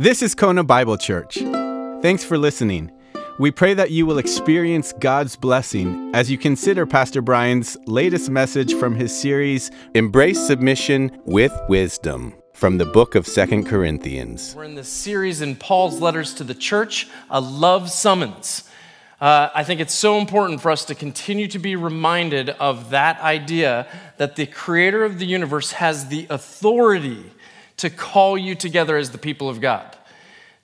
This is Kona Bible Church. Thanks for listening. We pray that you will experience God's blessing as you consider Pastor Brian's latest message from his series, Embrace Submission with Wisdom, from the book of Second Corinthians. We're in this series in Paul's letters to the church, a love summons. Uh, I think it's so important for us to continue to be reminded of that idea that the creator of the universe has the authority to call you together as the people of God.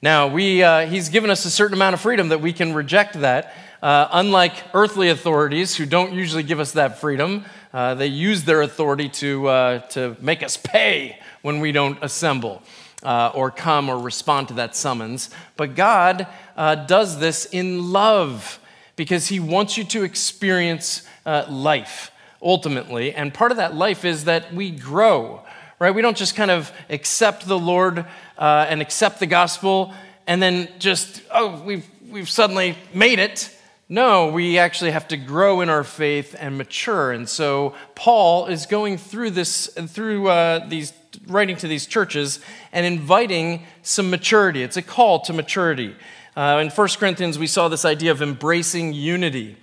Now, we, uh, he's given us a certain amount of freedom that we can reject that. Uh, unlike earthly authorities who don't usually give us that freedom, uh, they use their authority to, uh, to make us pay when we don't assemble uh, or come or respond to that summons. But God uh, does this in love because He wants you to experience life ultimately. And part of that life is that we grow right? We don't just kind of accept the Lord uh, and accept the gospel and then just, oh, we've, we've suddenly made it. No, we actually have to grow in our faith and mature. And so Paul is going through this, through uh, these, writing to these churches and inviting some maturity. It's a call to maturity. Uh, in 1 Corinthians, we saw this idea of embracing unity.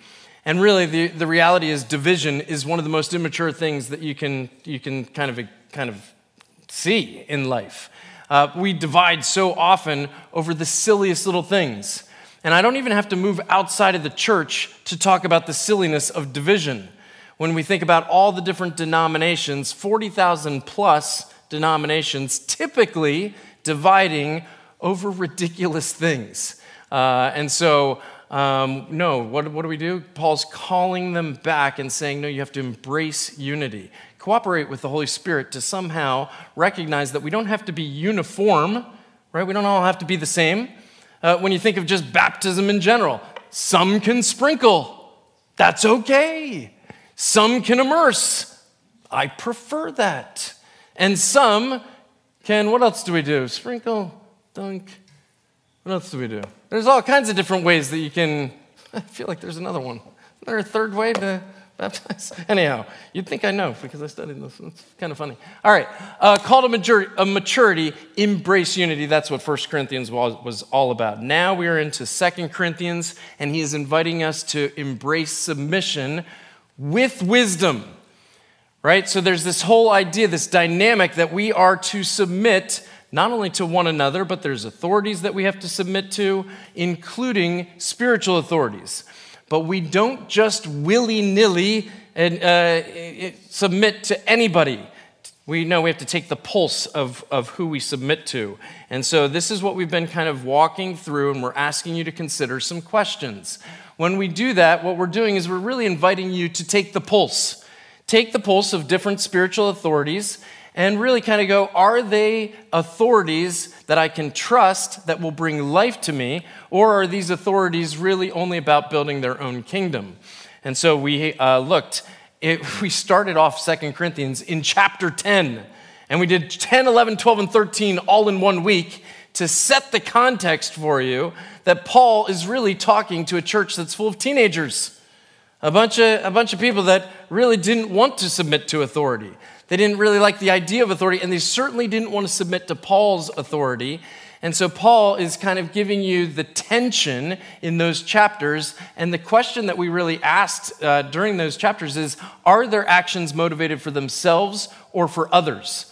And really, the, the reality is division is one of the most immature things that you can, you can kind of kind of see in life. Uh, we divide so often over the silliest little things. And I don't even have to move outside of the church to talk about the silliness of division. When we think about all the different denominations, 40,000 plus denominations, typically dividing over ridiculous things. Uh, and so, um, no, what, what do we do? Paul's calling them back and saying, no, you have to embrace unity cooperate with the Holy Spirit to somehow recognize that we don't have to be uniform, right? We don't all have to be the same. Uh, when you think of just baptism in general, some can sprinkle. That's okay. Some can immerse. I prefer that. And some can, what else do we do? Sprinkle, dunk. What else do we do? There's all kinds of different ways that you can, I feel like there's another one. Is there a third way to baptized? Anyhow, you'd think I know because I studied this. It's kind of funny. All right, uh, call to maturity, uh, maturity, embrace unity. That's what 1 Corinthians was, was all about. Now we are into 2 Corinthians, and he is inviting us to embrace submission with wisdom. Right? So there's this whole idea, this dynamic that we are to submit not only to one another, but there's authorities that we have to submit to, including spiritual authorities. But we don't just willy nilly uh, submit to anybody. We know we have to take the pulse of, of who we submit to. And so, this is what we've been kind of walking through, and we're asking you to consider some questions. When we do that, what we're doing is we're really inviting you to take the pulse. Take the pulse of different spiritual authorities and really kind of go, are they authorities that I can trust that will bring life to me, or are these authorities really only about building their own kingdom? And so we uh, looked, it, we started off Second Corinthians in chapter 10, and we did 10, 11, 12, and 13 all in one week to set the context for you that Paul is really talking to a church that's full of teenagers. A bunch of, a bunch of people that really didn't want to submit to authority. They didn't really like the idea of authority, and they certainly didn't want to submit to Paul's authority. And so Paul is kind of giving you the tension in those chapters. And the question that we really asked uh, during those chapters is Are their actions motivated for themselves or for others?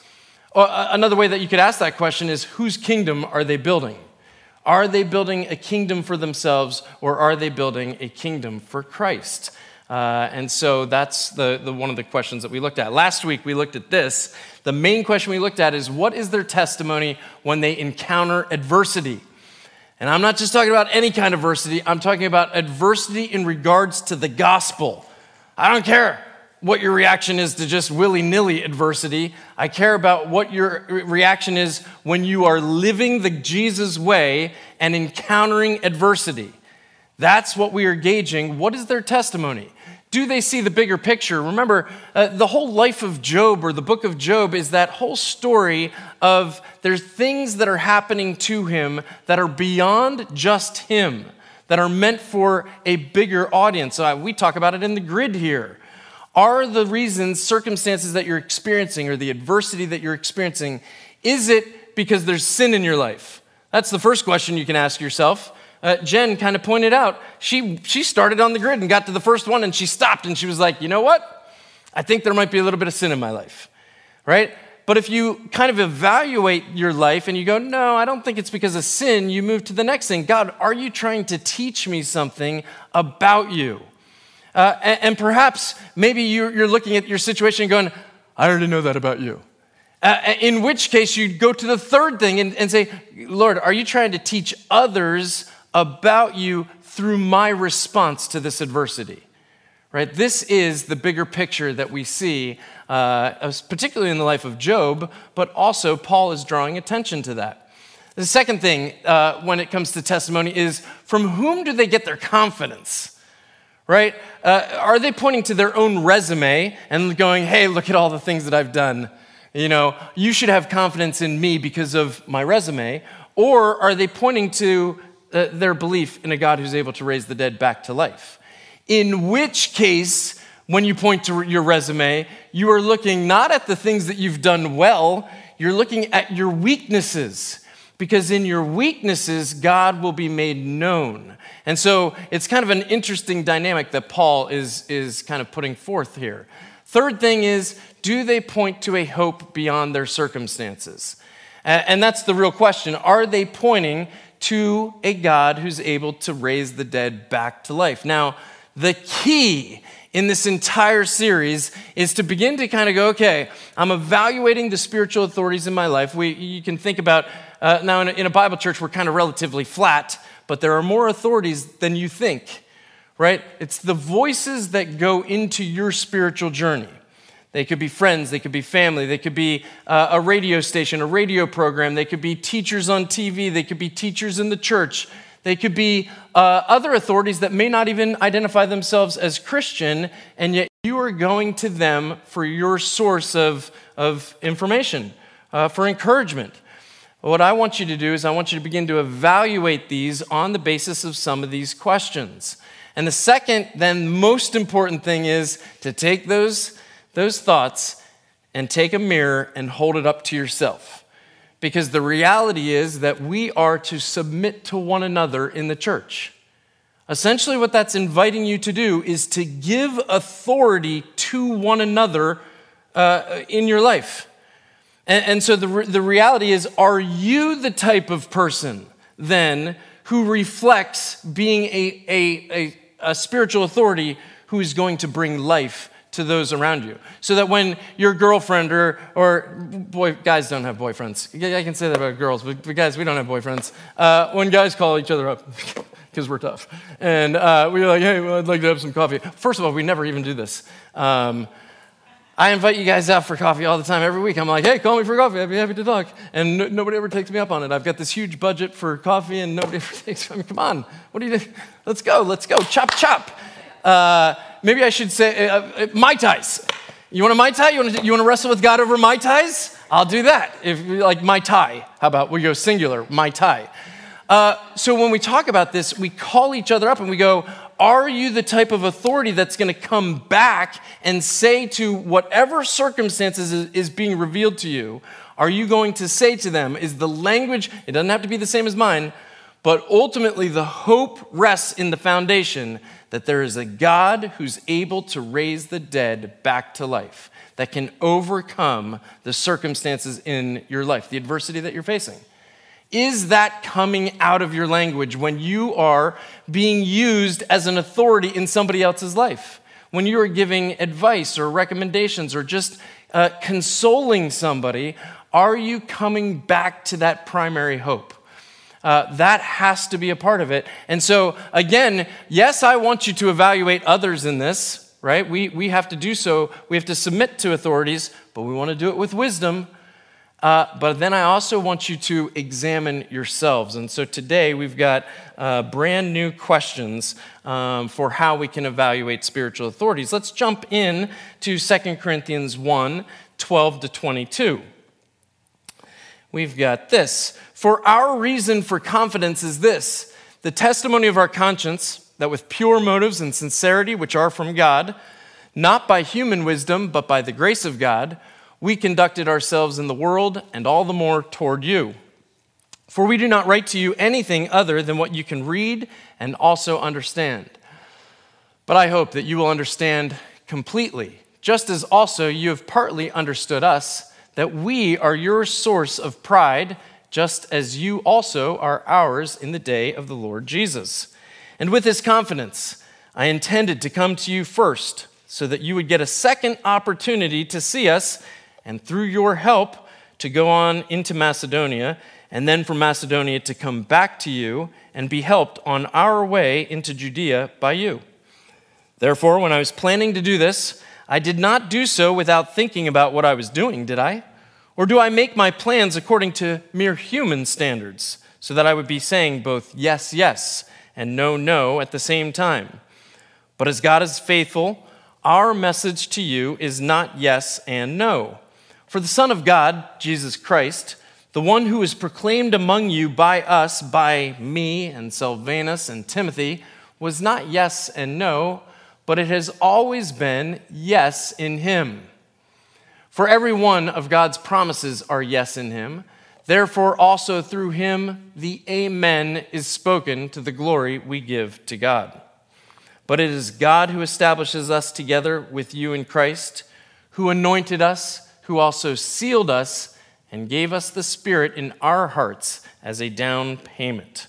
Or, uh, another way that you could ask that question is Whose kingdom are they building? Are they building a kingdom for themselves or are they building a kingdom for Christ? Uh, and so that's the, the, one of the questions that we looked at. Last week we looked at this. The main question we looked at is what is their testimony when they encounter adversity? And I'm not just talking about any kind of adversity, I'm talking about adversity in regards to the gospel. I don't care what your reaction is to just willy nilly adversity. I care about what your reaction is when you are living the Jesus way and encountering adversity. That's what we are gauging. What is their testimony? Do they see the bigger picture? Remember, uh, the whole life of Job or the book of Job is that whole story of there's things that are happening to him that are beyond just him, that are meant for a bigger audience. Uh, we talk about it in the grid here. Are the reasons, circumstances that you're experiencing or the adversity that you're experiencing, is it because there's sin in your life? That's the first question you can ask yourself. Uh, Jen kind of pointed out, she, she started on the grid and got to the first one and she stopped and she was like, you know what? I think there might be a little bit of sin in my life, right? But if you kind of evaluate your life and you go, no, I don't think it's because of sin, you move to the next thing. God, are you trying to teach me something about you? Uh, and, and, perhaps maybe you're, you're, looking at your situation and going, I already know that about you. Uh, in which case, you'd go to the third thing and, and say, Lord, are you trying to teach others about you through my response to this adversity? Right? This is the bigger picture that we see, uh, particularly in the life of Job, but also Paul is drawing attention to that. The second thing uh, when it comes to testimony is from whom do they get their confidence? Right? Uh, are they pointing to their own resume and going, hey, look at all the things that I've done? You know, you should have confidence in me because of my resume. Or are they pointing to uh, their belief in a God who's able to raise the dead back to life? In which case, when you point to your resume, you are looking not at the things that you've done well, you're looking at your weaknesses. Because in your weaknesses, God will be made known. And so it's kind of an interesting dynamic that Paul is, is kind of putting forth here. Third thing is, do they point to a hope beyond their circumstances? And that's the real question. Are they pointing to a God who's able to raise the dead back to life? Now, the key in this entire series is to begin to kind of go, okay, I'm evaluating the spiritual authorities in my life. We, you can think about, uh, now in a, in a Bible church, we're kind of relatively flat, but there are more authorities than you think, right? It's the voices that go into your spiritual journey. They could be friends, they could be family, they could be uh, a radio station, a radio program, they could be teachers on TV, they could be teachers in the church, they could be uh, other authorities that may not even identify themselves as Christian, and yet you are going to them for your source of, of information, uh, for encouragement. What I want you to do is, I want you to begin to evaluate these on the basis of some of these questions. And the second, then, most important thing is to take those those thoughts and take a mirror and hold it up to yourself. Because the reality is that we are to submit to one another in the church. Essentially, what that's inviting you to do is to give authority to one another uh, in your life. And, and so the, re- the reality is are you the type of person then who reflects being a, a, a, a spiritual authority who is going to bring life to those around you. So that when your girlfriend or, or boy, guys don't have boyfriends. I can say that about girls, but, but guys, we don't have boyfriends. Uh, when guys call each other up, because we're tough, and uh, we're like, hey, well, I'd like to have some coffee. First of all, we never even do this. Um, I invite you guys out for coffee all the time, every week. I'm like, hey, call me for coffee. I'd be happy to talk. And no, nobody ever takes me up on it. I've got this huge budget for coffee, and nobody ever takes me. I mean, come on, what do you do? Let's go, let's go, chop, chop. Uh, maybe I should say uh, uh, Mai Tais. You want a Mai Tai? You want, to, you want to wrestle with God over Mai Tais? I'll do that. If like Mai Tai, how about we go singular, Mai Tai? Uh, so when we talk about this, we call each other up and we go, Are you the type of authority that's going to come back and say to whatever circumstances is, is being revealed to you, are you going to say to them, Is the language, it doesn't have to be the same as mine, but ultimately the hope rests in the foundation that there is a God who's able to raise the dead back to life, that can overcome the circumstances in your life, the adversity that you're facing. Is that coming out of your language when you are being used as an authority in somebody else's life? When you are giving advice or recommendations or just uh, consoling somebody, are you coming back to that primary hope? Uh, that has to be a part of it. And so, again, yes, I want you to evaluate others in this, right? We, we have to do so. We have to submit to authorities, but we want to do it with wisdom. Uh, but then I also want you to examine yourselves. And so today we've got uh, brand new questions um, for how we can evaluate spiritual authorities. Let's jump in to 2 Corinthians 1 12 to 22 we've got this. For our reason for confidence is this the testimony of our conscience, that with pure motives and sincerity, which are from God, not by human wisdom, but by the grace of God, we conducted ourselves in the world and all the more toward you. For we do not write to you anything other than what you can read and also understand. But I hope that you will understand completely, just as also you have partly understood us, that we are your source of pride, just as you also are ours in the day of the Lord Jesus. And with this confidence, I intended to come to you first, so that you would get a second opportunity to see us, and through your help, to go on into Macedonia and then from Macedonia to come back to you and be helped on our way into Judea by you. Therefore, when I was planning to do this, I did not do so without thinking about what I was doing, did I? Or do I make my plans according to mere human standards, so that I would be saying both yes, yes, and no, no at the same time? But as God is faithful, our message to you is not yes and no. For the Son of God, Jesus Christ, the one who is proclaimed among you by us, by me and Silvanus and Timothy, was not yes and no, but it has always been yes in him. For every one of God's promises are yes in him. Therefore, also through him, the Amen is spoken to the glory we give to God. But it is God who establishes us together with you in Christ, who anointed us, who also sealed us and gave us the Spirit in our hearts as a down payment.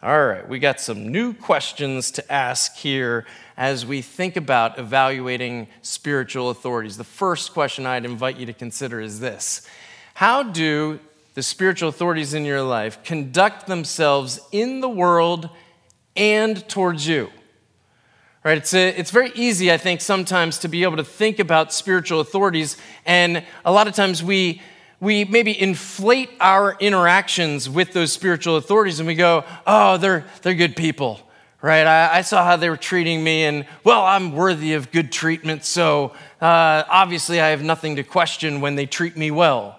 All right, we got some new questions to ask here as we think about evaluating spiritual authorities. The first question I'd invite you to consider is this How do the spiritual authorities in your life conduct themselves in the world and towards you? Right? It's, a, it's very easy, I think, sometimes to be able to think about spiritual authorities, and a lot of times we we maybe inflate our interactions with those spiritual authorities and we go, oh, they're, they're good people, right? I, I saw how they were treating me, and well, I'm worthy of good treatment, so uh, obviously I have nothing to question when they treat me well.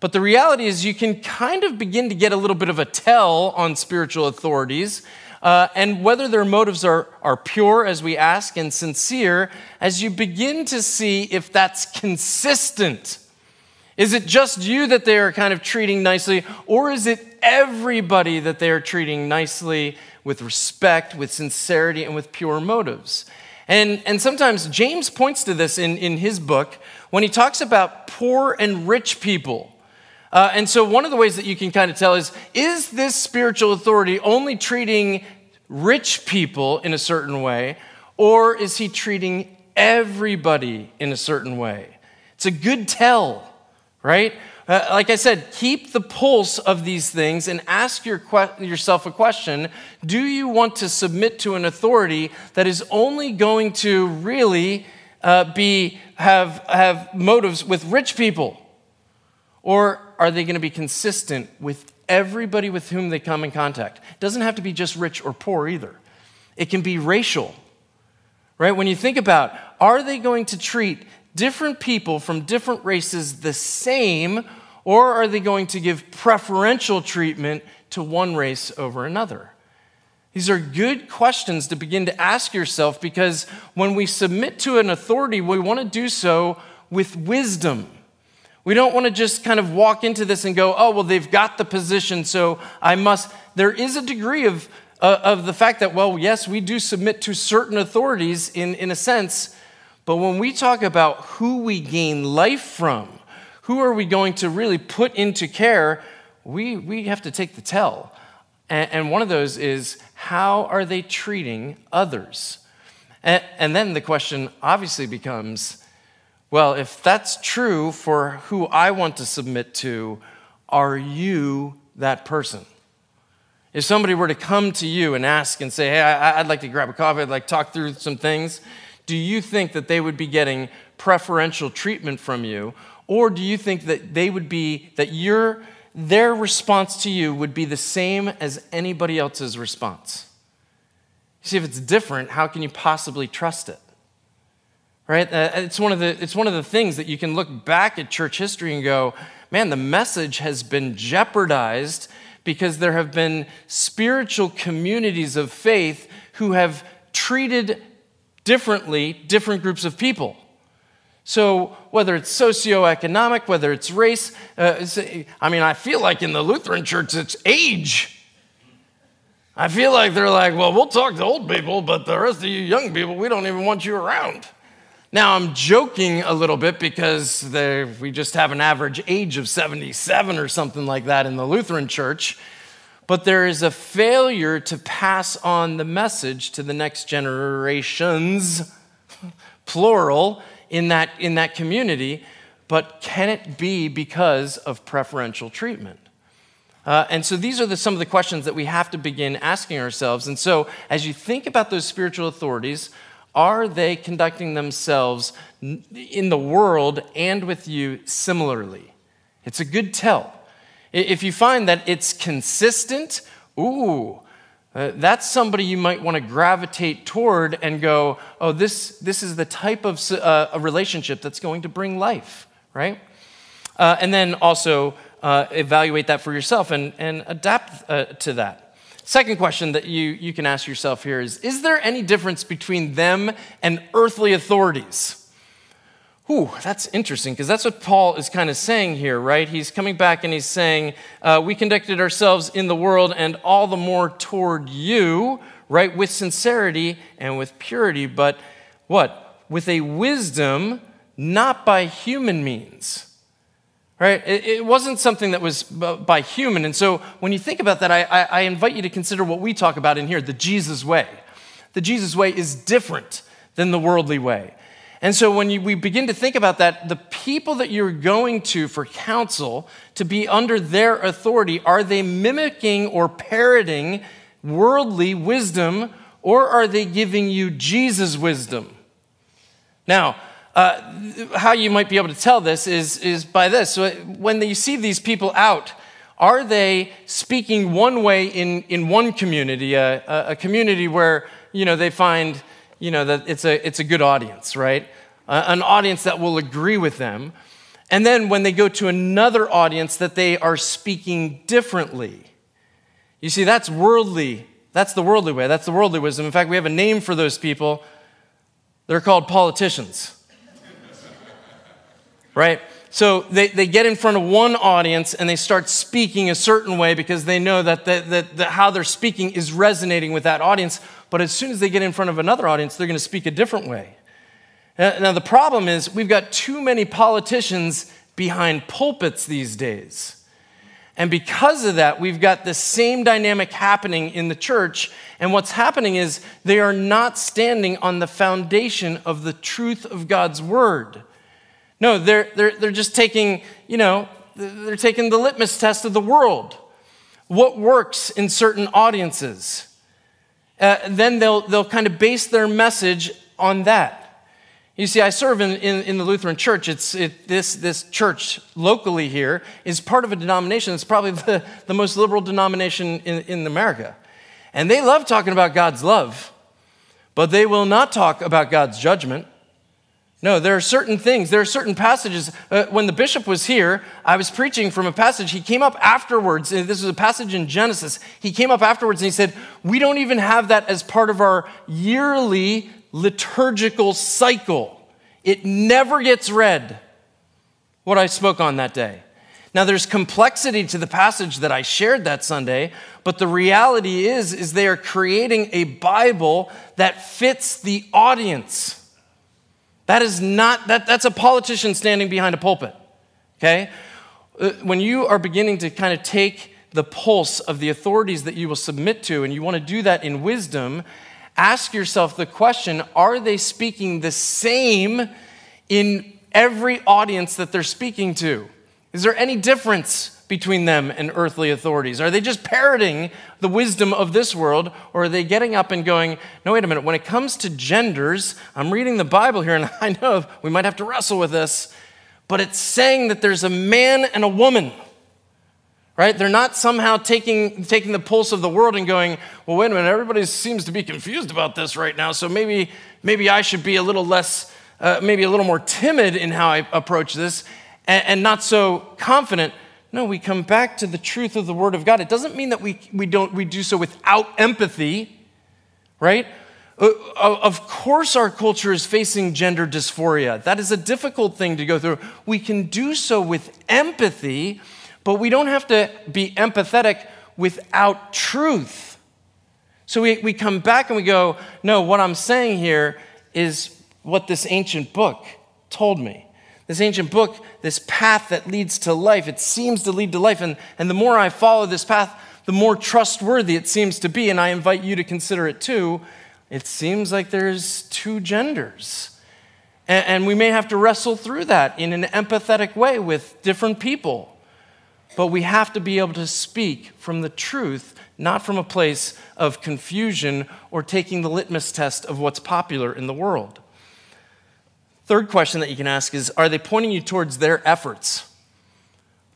But the reality is, you can kind of begin to get a little bit of a tell on spiritual authorities. Uh, and whether their motives are, are pure, as we ask, and sincere, as you begin to see if that's consistent is it just you that they are kind of treating nicely, or is it everybody that they are treating nicely with respect, with sincerity, and with pure motives? And, and sometimes James points to this in, in his book when he talks about poor and rich people. Uh, and so, one of the ways that you can kind of tell is is this spiritual authority only treating rich people in a certain way, or is he treating everybody in a certain way? It's a good tell right? Uh, like I said, keep the pulse of these things and ask your que- yourself a question Do you want to submit to an authority that is only going to really uh, be, have, have motives with rich people? Or are they going to be consistent with everybody with whom they come in contact? It doesn't have to be just rich or poor either, it can be racial. Right? When you think about, are they going to treat different people from different races the same, or are they going to give preferential treatment to one race over another? These are good questions to begin to ask yourself because when we submit to an authority, we want to do so with wisdom. We don't want to just kind of walk into this and go, oh, well, they've got the position, so I must. There is a degree of, uh, of the fact that, well, yes, we do submit to certain authorities in, in a sense, but when we talk about who we gain life from, who are we going to really put into care, we, we have to take the tell. And, and one of those is how are they treating others? And, and then the question obviously becomes well, if that's true for who I want to submit to, are you that person? If somebody were to come to you and ask and say, hey, I, would like to grab a coffee, I'd like to talk through some things, do you think that they would be getting preferential treatment from you? Or do you think that they would be, that your, their response to you would be the same as anybody else's response? See, if it's different, how can you possibly trust it? Right? Uh, it's one, of the, it's one of the things that you can look back at church history and go, man, the message has been jeopardized because there have been spiritual communities of faith who have treated differently different groups of people. So, whether it's socioeconomic, whether it's race, uh, I mean, I feel like in the Lutheran church it's age. I feel like they're like, well, we'll talk to old people, but the rest of you young people, we don't even want you around. Now, I'm joking a little bit because we just have an average age of 77 or something like that in the Lutheran church. But there is a failure to pass on the message to the next generations, plural, in that, in that community, but can it be because of preferential treatment? Uh, and so these are the, some of the questions that we have to begin asking ourselves. And so as you think about those spiritual authorities, are they conducting themselves in the world and with you similarly? It's a good tell. If you find that it's consistent, ooh, uh, that's somebody you might want to gravitate toward and go, oh, this, this is the type of uh, a relationship that's going to bring life, right? Uh, and then also uh, evaluate that for yourself and, and adapt uh, to that. Second question that you, you can ask yourself here is Is there any difference between them and earthly authorities? Ooh, that's interesting because that's what Paul is kind of saying here, right? He's coming back and he's saying, uh, We conducted ourselves in the world and all the more toward you, right? With sincerity and with purity, but what? With a wisdom not by human means. Right? It, it wasn't something that was by human. And so when you think about that, I, I, I invite you to consider what we talk about in here the Jesus way. The Jesus way is different than the worldly way. And so when you, we begin to think about that, the people that you're going to for counsel to be under their authority, are they mimicking or parroting worldly wisdom or are they giving you Jesus' wisdom? Now, uh, how you might be able to tell this is, is by this. So when you see these people out, are they speaking one way in, in one community, a, a community where you know, they find you know, that it's a, it's a good audience, right? Uh, an audience that will agree with them. And then when they go to another audience, that they are speaking differently. You see, that's worldly. That's the worldly way. That's the worldly wisdom. In fact, we have a name for those people. They're called politicians. right? So they, they get in front of one audience and they start speaking a certain way because they know that, the, that, that how they're speaking is resonating with that audience. But as soon as they get in front of another audience, they're going to speak a different way. Now, the problem is we've got too many politicians behind pulpits these days. And because of that, we've got the same dynamic happening in the church. And what's happening is they are not standing on the foundation of the truth of God's word. No, they're, they're, they're just taking, you know, they're taking the litmus test of the world. What works in certain audiences? Uh, then they'll, they'll kind of base their message on that. You see, I serve in, in, in the Lutheran church. It's, it, this, this church locally here is part of a denomination that's probably the, the most liberal denomination in, in America. And they love talking about God's love, but they will not talk about God's judgment. No, there are certain things, there are certain passages. Uh, when the bishop was here, I was preaching from a passage. He came up afterwards, and this is a passage in Genesis. He came up afterwards and he said, We don't even have that as part of our yearly liturgical cycle. It never gets read, what I spoke on that day. Now there's complexity to the passage that I shared that Sunday, but the reality is is they are creating a Bible that fits the audience. That is not that that's a politician standing behind a pulpit. Okay? Uh, when you are beginning to kind of take the pulse of the authorities that you will submit to and you want to do that in wisdom ask yourself the question are they speaking the same in every audience that they're speaking to? Is there any difference between them and earthly authorities? Are they just parroting the wisdom of this world, or are they getting up and going, no, wait a minute, when it comes to genders, I'm reading the Bible here, and I know we might have to wrestle with this, but it's saying that there's a man and a woman right? They're not somehow taking, taking the pulse of the world and going, well, wait a minute, everybody seems to be confused about this right now, so maybe, maybe I should be a little less, uh, maybe a little more timid in how I approach this and, and not so confident. No, we come back to the truth of the Word of God. It doesn't mean that we, we, don't, we do so without empathy, right? Uh, of course, our culture is facing gender dysphoria. That is a difficult thing to go through. We can do so with empathy, but we don't have to be empathetic without truth. So we, we come back and we go, no, what I'm saying here is what this ancient book told me. This ancient book, this path that leads to life, it seems to lead to life. And, and the more I follow this path, the more trustworthy it seems to be. And I invite you to consider it too it seems like there's two genders. And, and we may have to wrestle through that in an empathetic way with different people. But we have to be able to speak from the truth, not from a place of confusion or taking the litmus test of what's popular in the world. Third question that you can ask is Are they pointing you towards their efforts?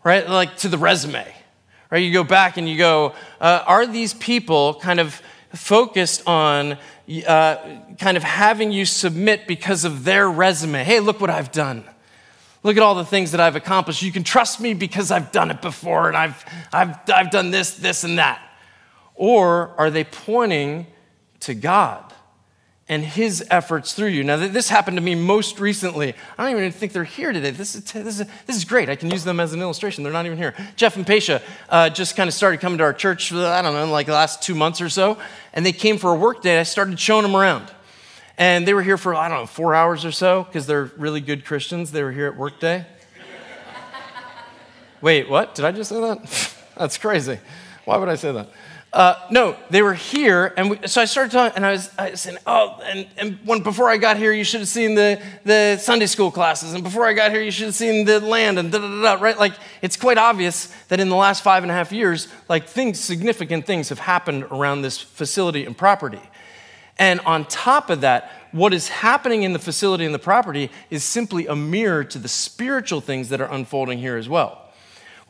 Right? Like to the resume. Right? You go back and you go, uh, Are these people kind of focused on uh, kind of having you submit because of their resume. Hey, look what I've done. Look at all the things that I've accomplished. You can trust me because I've done it before and I've, I've, I've done this, this, and that. Or are they pointing to God? And his efforts through you. Now, this happened to me most recently. I don't even think they're here today. This is, this is, this is great. I can use them as an illustration. They're not even here. Jeff and Pesha uh, just kind of started coming to our church, I don't know, like the last two months or so. And they came for a work day. I started showing them around. And they were here for, I don't know, four hours or so because they're really good Christians. They were here at work day. Wait, what? Did I just say that? That's crazy. Why would I say that? Uh, no, they were here, and we, so I started talking, and I was, I was saying, oh, and, and when, before I got here, you should have seen the, the Sunday school classes, and before I got here, you should have seen the land, and da da da, da right? Like, it's quite obvious that in the last five and a half years, like, things, significant things have happened around this facility and property. And on top of that, what is happening in the facility and the property is simply a mirror to the spiritual things that are unfolding here as well.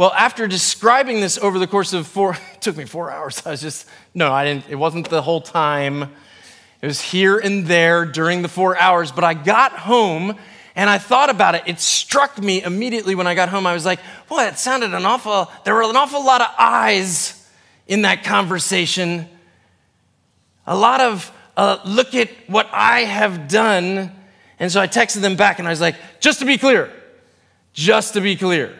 Well, after describing this over the course of four, it took me four hours. I was just, no, I didn't, it wasn't the whole time. It was here and there during the four hours. But I got home and I thought about it. It struck me immediately when I got home. I was like, boy, it sounded an awful, there were an awful lot of eyes in that conversation. A lot of, uh, look at what I have done. And so I texted them back and I was like, just to be clear, just to be clear,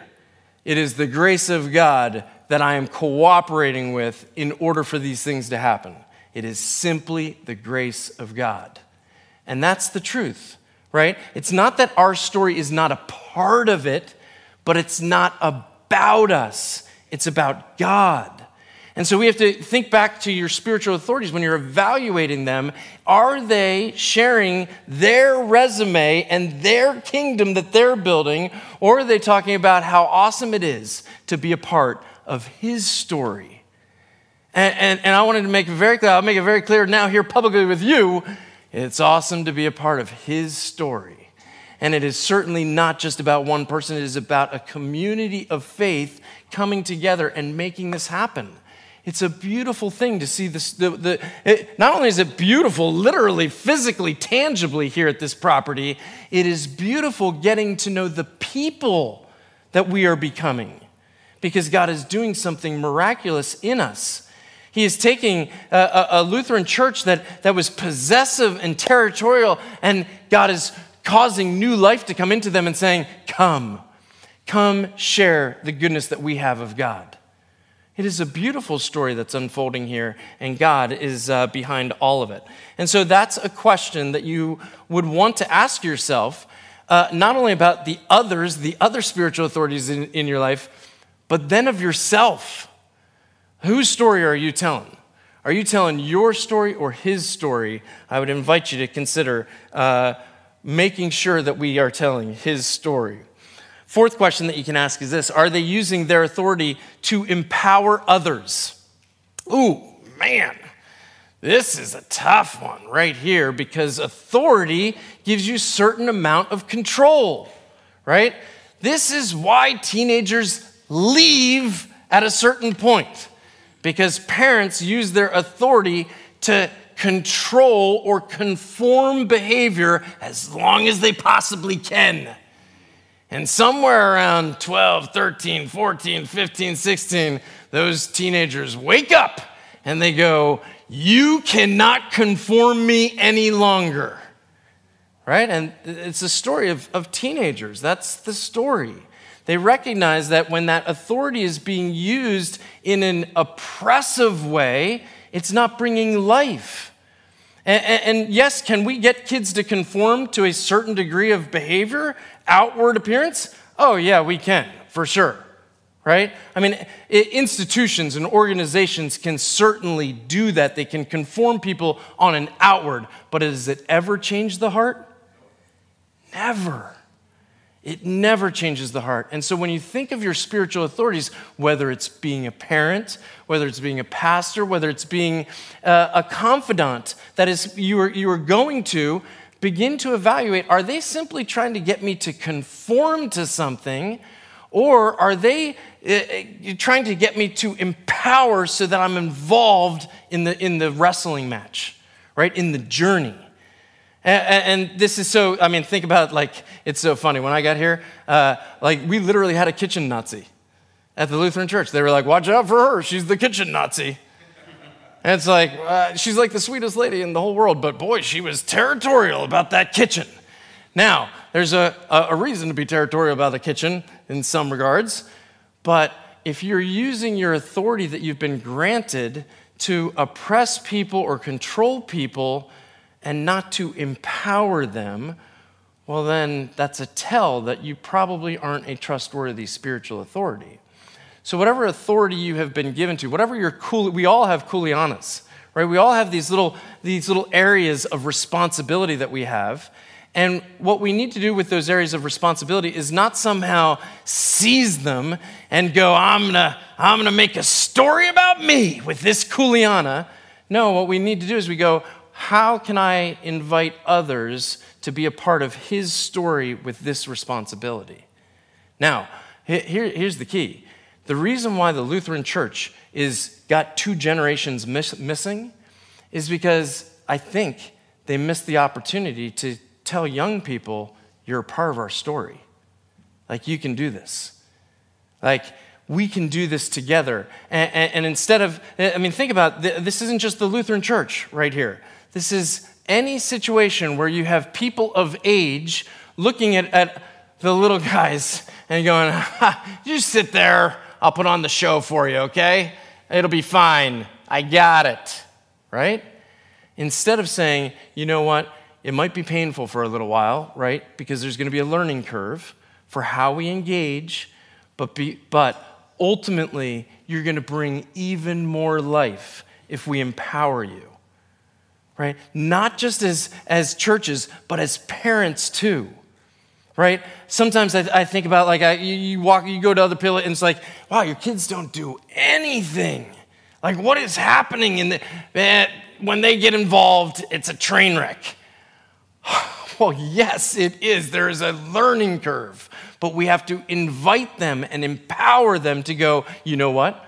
it is the grace of God that I am cooperating with in order for these things to happen. It is simply the grace of God. And that's the truth, right? It's not that our story is not a part of it, but it's not about us, it's about God. And so we have to think back to your spiritual authorities when you're evaluating them. Are they sharing their resume and their kingdom that they're building, or are they talking about how awesome it is to be a part of his story? And, and, and I wanted to make it very clear, I'll make it very clear now here publicly with you it's awesome to be a part of his story. And it is certainly not just about one person, it is about a community of faith coming together and making this happen. It's a beautiful thing to see this. The, the, it, not only is it beautiful, literally, physically, tangibly here at this property, it is beautiful getting to know the people that we are becoming because God is doing something miraculous in us. He is taking a, a, Lutheran church that, that was possessive and territorial, and God is causing new life to come into them and saying, Come, come share the goodness that we have of God. It is a beautiful story that's unfolding here, and God is uh, behind all of it. And so that's a question that you would want to ask yourself, uh, not only about the others, the other spiritual authorities in, in your life, but then of yourself. Whose story are you telling? Are you telling your story or his story? I would invite you to consider uh, making sure that we are telling his story. Fourth question that you can ask is this Are they using their authority to empower others? Ooh, man, this is a tough one right here because authority gives you certain amount of control, right? This is why teenagers leave at a certain point because parents use their authority to control or conform behavior as long as they possibly can. And somewhere around 12, 13, 14, 15, 16, those teenagers wake up and they go, You cannot conform me any longer. Right? And it's a story of, of teenagers. That's the story. They recognize that when that authority is being used in an oppressive way, it's not bringing life. And, and, yes, can we get kids to conform to a certain degree of behavior, outward appearance? Oh, yeah, we can, for sure. Right? I mean, institutions and organizations can certainly do that. They can conform people on an outward, but does it ever change the heart? Never. It never changes the heart. And so when you think of your spiritual authorities, whether it's being a parent, whether it's being a pastor, whether it's being a, a confidant that is you are, you are going to, begin to evaluate are they simply trying to get me to conform to something, or are they uh, trying to get me to empower so that I'm involved in the, in the wrestling match, right? In the journey. And, this is so, I mean, think about like, it's so funny. When I got here, uh, like, we literally had a kitchen Nazi at the Lutheran church. They were like, watch out for her, she's the kitchen Nazi. And it's like, uh, she's like the sweetest lady in the whole world, but boy, she was territorial about that kitchen. Now, there's a, a reason to be territorial about the kitchen in some regards, but if you're using your authority that you've been granted to oppress people or control people, and not to empower them, well, then that's a tell that you probably aren't a trustworthy spiritual authority. So, whatever authority you have been given to, whatever your cool, we all have kuleanas, right? We all have these little, these little areas of responsibility that we have. And what we need to do with those areas of responsibility is not somehow seize them and go, I'm gonna, I'm gonna make a story about me with this kuleana. No, what we need to do is we go, how can I invite others to be a part of his story with this responsibility? Now, here, here's the key. The reason why the Lutheran Church is got two generations miss, missing is because I think they missed the opportunity to tell young people you're a part of our story. Like you can do this. Like we can do this together. And, and, and instead of, I mean, think about this isn't just the Lutheran Church right here. This is any situation where you have people of age looking at, at the little guys and going, you sit there, I'll put on the show for you, okay? It'll be fine. I got it, right? Instead of saying, you know what, it might be painful for a little while, right? Because there's going to be a learning curve for how we engage, but, be, but ultimately, you're going to bring even more life if we empower you right? Not just as, as churches, but as parents too, right? Sometimes I, I think about like I, you, you walk, you go to other people, and it's like, wow, your kids don't do anything. Like, what is happening in the, eh, when they get involved? It's a train wreck. Well, yes, it is. There is a learning curve, but we have to invite them and empower them to go, you know what?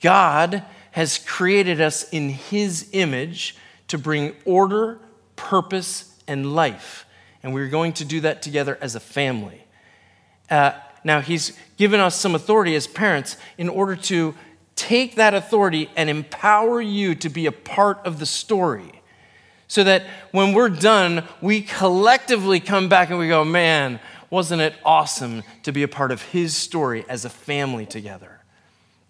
God has created us in His image to bring order, purpose, and life. And we're going to do that together as a family. Uh, now, He's given us some authority as parents in order to take that authority and empower you to be a part of the story. So that when we're done, we collectively come back and we go, man, wasn't it awesome to be a part of His story as a family together?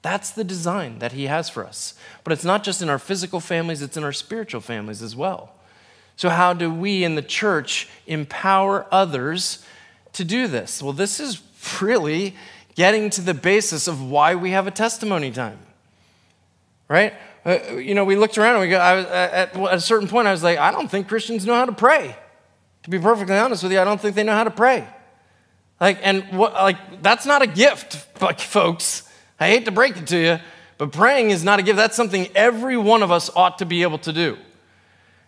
That's the design that He has for us. But it's not just in our physical families, it's in our spiritual families as well. So, how do we in the church empower others to do this? Well, this is really getting to the basis of why we have a testimony time. Right? Uh, you know, we looked around and we go, I was, at, a certain point, I was like, I don't think Christians know how to pray. To be perfectly honest with you, I don't think they know how to pray. Like, and what, like, that's not a gift, folks. I hate to break it to you, but praying is not a gift. That's something every one of us ought to be able to do.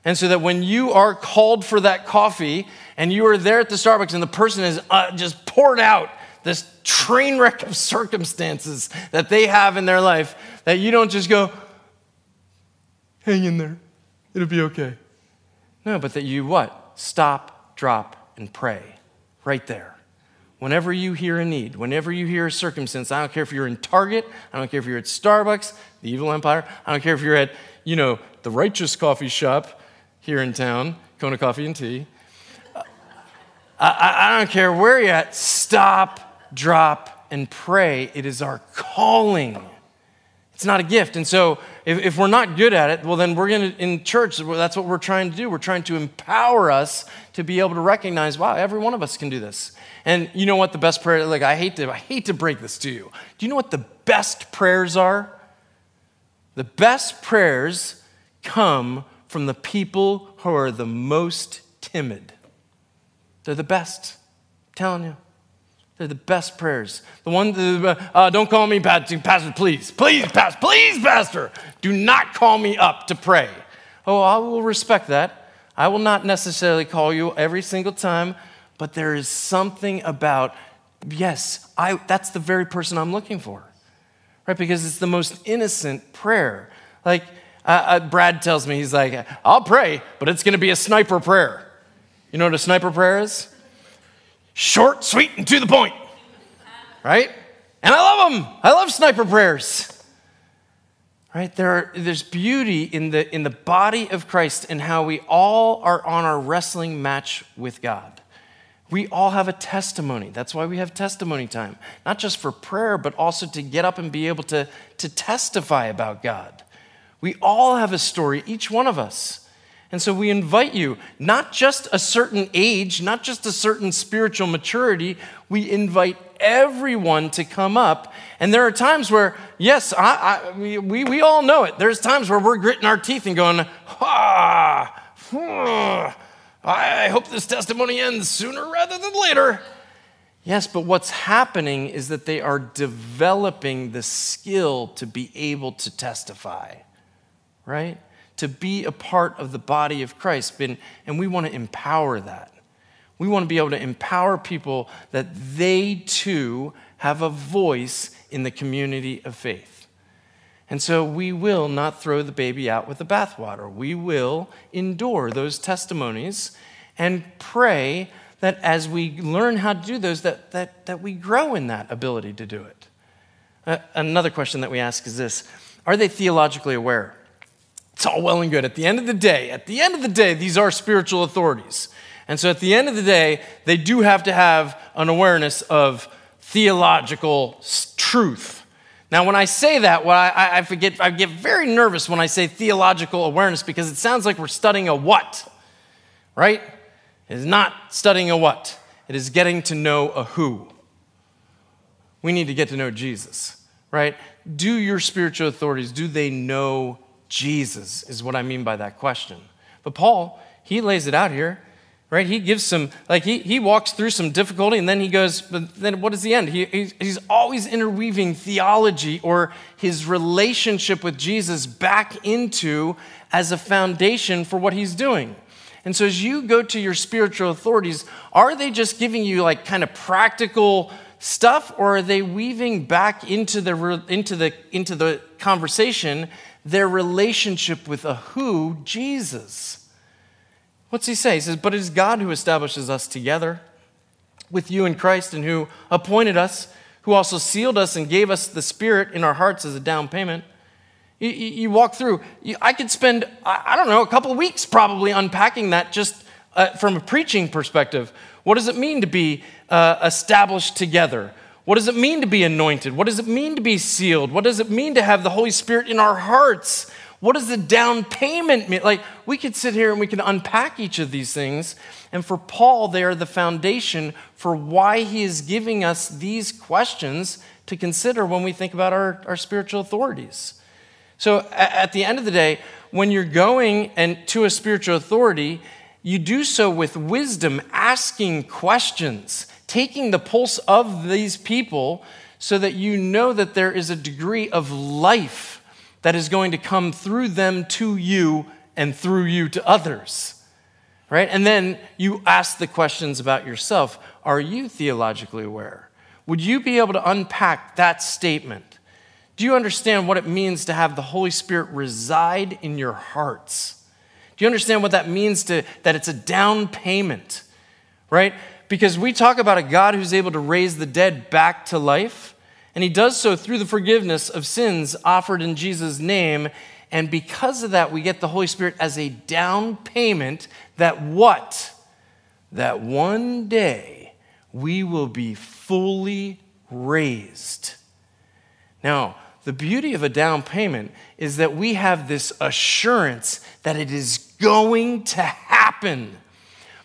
And so that when you are called for that coffee and you are there at the Starbucks and the person has uh, just poured out this train wreck of circumstances that they have in their life, that you don't just go, hang in there, it'll be okay. No, but that you what? Stop, drop, and pray right there. Whenever you hear a need, whenever you hear a circumstance, I don't care if you're in Target, I don't care if you're at Starbucks, the evil empire, I don't care if you're at you know, the righteous coffee shop here in town, Kona Coffee and Tea. Uh, I, I don't care where you're at, stop, drop, and pray. It is our calling. It's not a gift. And so, if, if we're not good at it, well, then we're going to, in church, that's what we're trying to do. We're trying to empower us to be able to recognize, wow, every one of us can do this. And you know what the best prayer, like, I hate to, I hate to break this to you. Do you know what the best prayers are? The best prayers come from the people who are the most timid. They're the best. I'm telling you. They're the best prayers. The one, uh, don't call me pastor, pastor, please. Please, pastor, please, pastor. Do not call me up to pray. Oh, I will respect that. I will not necessarily call you every single time, but there is something about, yes, I, that's the very person I'm looking for, right? Because it's the most innocent prayer. Like, uh, uh, Brad tells me, he's like, I'll pray, but it's going to be a sniper prayer. You know what a sniper prayer is? Short, sweet, and to the point. Right? And I love them. I love sniper prayers. Right? There are, there's beauty in the, in the body of Christ and how we all are on our wrestling match with God. We all have a testimony. That's why we have testimony time. Not just for prayer, but also to get up and be able to, to testify about God. We all have a story, each one of us. And so we invite you, not just a certain age, not just a certain spiritual maturity, we invite everyone to come up. And there are times where, yes, I, I, we, we all know it. There's times where we're gritting our teeth and going, ah, I hope this testimony ends sooner rather than later. Yes, but what's happening is that they are developing the skill to be able to testify, right? to be a part of the body of Christ. And we want to empower that. We want to be able to empower people that they too have a voice in the community of faith. And so we will not throw the baby out with the bathwater. We will endure those testimonies and pray that as we learn how to do those, that, that, that we grow in that ability to do it. Uh, another question that we ask is this Are they theologically aware? It's all well and good. At the end of the day, at the end of the day, these are spiritual authorities. And so at the end of the day, they do have to have an awareness of theological truth. Now, when I say that, well, I, I, forget, I get very nervous when I say theological awareness because it sounds like we're studying a what, right? It is not studying a what, it is getting to know a who. We need to get to know Jesus, right? Do your spiritual authorities, do they know Jesus, is what I mean by that question. But Paul, he lays it out here, right? He gives some, like, he, he walks through some difficulty and then he goes, but then what is the end? He, he's, he's always interweaving theology or his relationship with Jesus back into as a foundation for what he's doing. And so as you go to your spiritual authorities, are they just giving you like kind of practical stuff or are they weaving back into the, into the, into the conversation their relationship with a who, Jesus. What's he say? He says, But it is God who establishes us together with you in Christ and who appointed us, who also sealed us and gave us the Spirit in our hearts as a down payment. You, you walk through, you, I could spend, I, I, don't know, a couple weeks probably unpacking that just uh, from a preaching perspective. What does it mean to be uh, established together? What does it mean to be anointed? What does it mean to be sealed? What does it mean to have the Holy Spirit in our hearts? What does the down payment mean? Like, we could sit here and we can unpack each of these things. And for Paul, they are the foundation for why he is giving us these questions to consider when we think about our, our spiritual authorities. So, at the end of the day, when you're going and to a spiritual authority, you do so with wisdom, asking questions taking the pulse of these people so that you know that there is a degree of life that is going to come through them to you and through you to others. Right? And then you ask the questions about yourself. Are you theologically aware? Would you be able to unpack that statement? Do you understand what it means to have the Holy Spirit reside in your hearts? Do you understand what that means to that it's a down payment? Right? Because we talk about a God who's able to raise the dead back to life, and he does so through the forgiveness of sins offered in Jesus' name. And because of that, we get the Holy Spirit as a down payment that what? That one day we will be fully raised. Now, the beauty of a down payment is that we have this assurance that it is going to happen.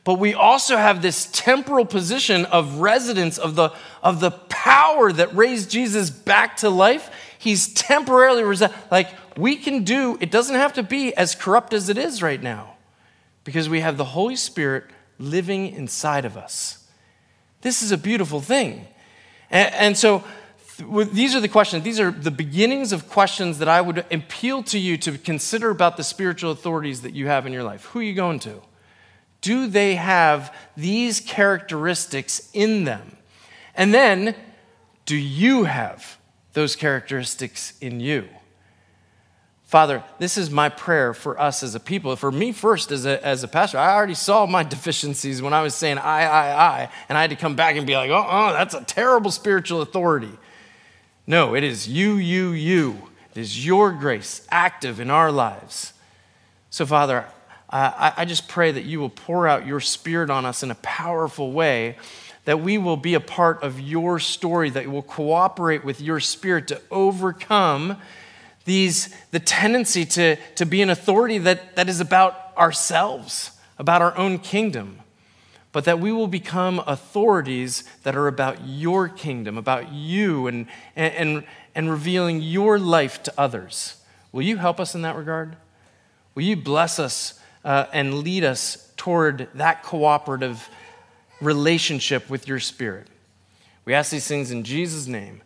But we also have this temporal position of residence of the, of the power that raised Jesus back to life. He's temporarily resi- like we can do, it doesn't have to be as corrupt as it is right now because we have the Holy Spirit living inside of us. This is a beautiful thing. And, and so these are the questions. These are the beginnings of questions that I would appeal to you to consider about the spiritual authorities that you have in your life. Who are you going to? Do they have these characteristics in them? And then, do you have those characteristics in you? Father, this is my prayer for us as a people. For me first, as a, as a pastor, I already saw my deficiencies when I was saying I, I, I, and I had to come back and be like, oh, oh that's a terrible spiritual authority. No, it is you, you, you. It is your grace active in our lives. So, Father, Uh, I, I just pray that you will pour out your spirit on us in a powerful way, that we will be a part of your story, that we will cooperate with your spirit to overcome these, the tendency to, to be an authority that, that is about ourselves, about our own kingdom but that we will become authorities that are about your kingdom, about you, and, and, and revealing your life to others. Will you help us in that regard? Will you bless us uh, and lead us toward that cooperative relationship with your Spirit? We ask these things in Jesus' name.